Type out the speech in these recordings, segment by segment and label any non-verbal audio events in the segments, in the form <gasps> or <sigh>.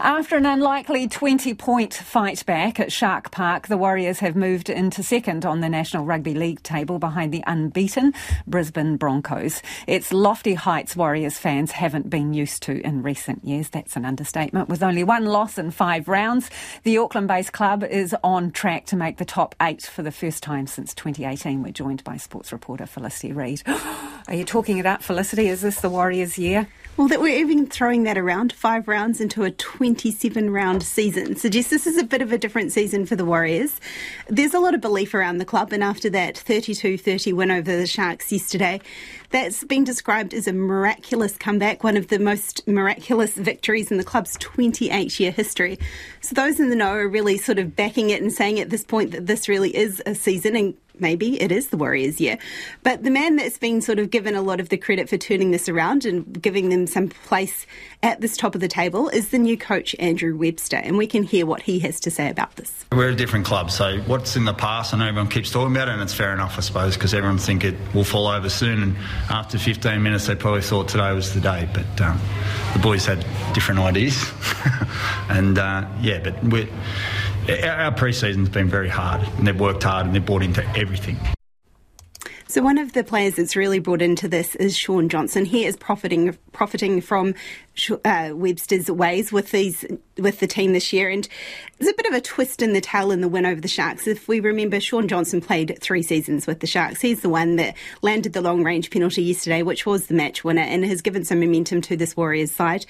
After an unlikely 20 point fight back at Shark Park, the Warriors have moved into second on the National Rugby League table behind the unbeaten Brisbane Broncos. It's lofty heights Warriors fans haven't been used to in recent years. That's an understatement. With only one loss in five rounds, the Auckland based club is on track to make the top eight for the first time since 2018. We're joined by sports reporter Felicity Reid. <gasps> Are you talking up, Felicity? Is this the Warriors' year? Well, that we're even throwing that around five rounds into a 27 round season suggests this is a bit of a different season for the Warriors. There's a lot of belief around the club, and after that 32 30 win over the Sharks yesterday, that's been described as a miraculous comeback, one of the most miraculous victories in the club's 28 year history. So, those in the know are really sort of backing it and saying at this point that this really is a season and maybe it is the Warriors' year. But the man that's been sort of given a lot of the credit for turning this around and giving them some place at this top of the table is the new coach, Andrew Webster. And we can hear what he has to say about this. We're a different club, so what's in the past, I know everyone keeps talking about it, and it's fair enough, I suppose, because everyone think it will fall over soon. And after 15 minutes, they probably thought today was the day. But um, the boys had different ideas. <laughs> and uh, yeah, but we're our pre-season's been very hard, and they've worked hard and they've bought into everything. So one of the players that's really brought into this is Shaun Johnson. He is profiting profiting from uh, Webster's ways with these with the team this year, and there's a bit of a twist in the tail in the win over the Sharks. If we remember, Shaun Johnson played three seasons with the Sharks. He's the one that landed the long range penalty yesterday, which was the match winner, and has given some momentum to this Warriors side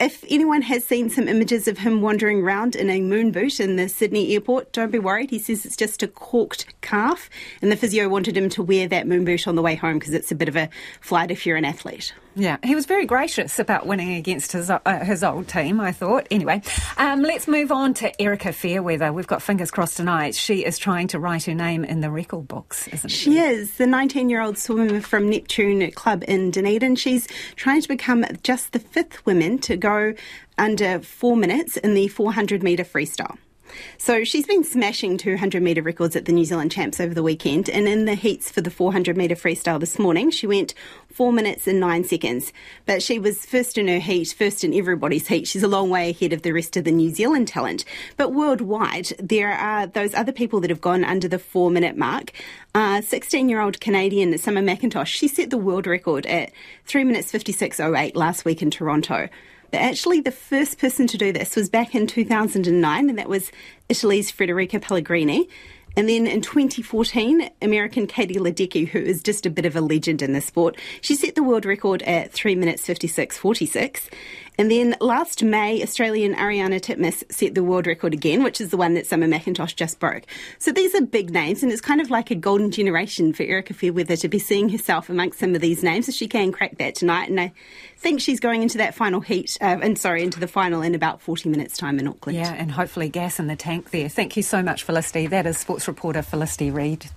if anyone has seen some images of him wandering around in a moon boot in the Sydney airport, don't be worried. He says it's just a corked calf, and the physio wanted him to wear that moon boot on the way home because it's a bit of a flight if you're an athlete. Yeah, he was very gracious about winning against his, uh, his old team, I thought. Anyway, um, let's move on to Erika Fairweather. We've got fingers crossed tonight. She is trying to write her name in the record books, isn't she? She is. The 19 year old swimmer from Neptune Club in Dunedin. She's trying to become just the fifth woman to go under four minutes in the 400 metre freestyle. So she's been smashing 200 metre records at the New Zealand Champs over the weekend, and in the heats for the 400 metre freestyle this morning, she went 4 minutes and 9 seconds. But she was first in her heat, first in everybody's heat. She's a long way ahead of the rest of the New Zealand talent. But worldwide, there are those other people that have gone under the 4 minute mark. 16 uh, year old Canadian Summer McIntosh, she set the world record at 3 minutes 56.08 last week in Toronto. Actually, the first person to do this was back in 2009, and that was Italy's Federica Pellegrini. And then in 2014, American Katie Ledecky, who is just a bit of a legend in the sport, she set the world record at 3 minutes 56.46. And then last May, Australian Ariarne Titmus set the world record again, which is the one that Summer McIntosh just broke. So these are big names, and it's kind of like a golden generation for Erika Fairweather to be seeing herself amongst some of these names. So she can crack that tonight, and I think she's going into that final heat, uh, and sorry, into the final in about 40 minutes' time in Auckland. Yeah, and hopefully gas in the tank there. Thank you so much, Felicity. That is sports reporter Felicity Reid.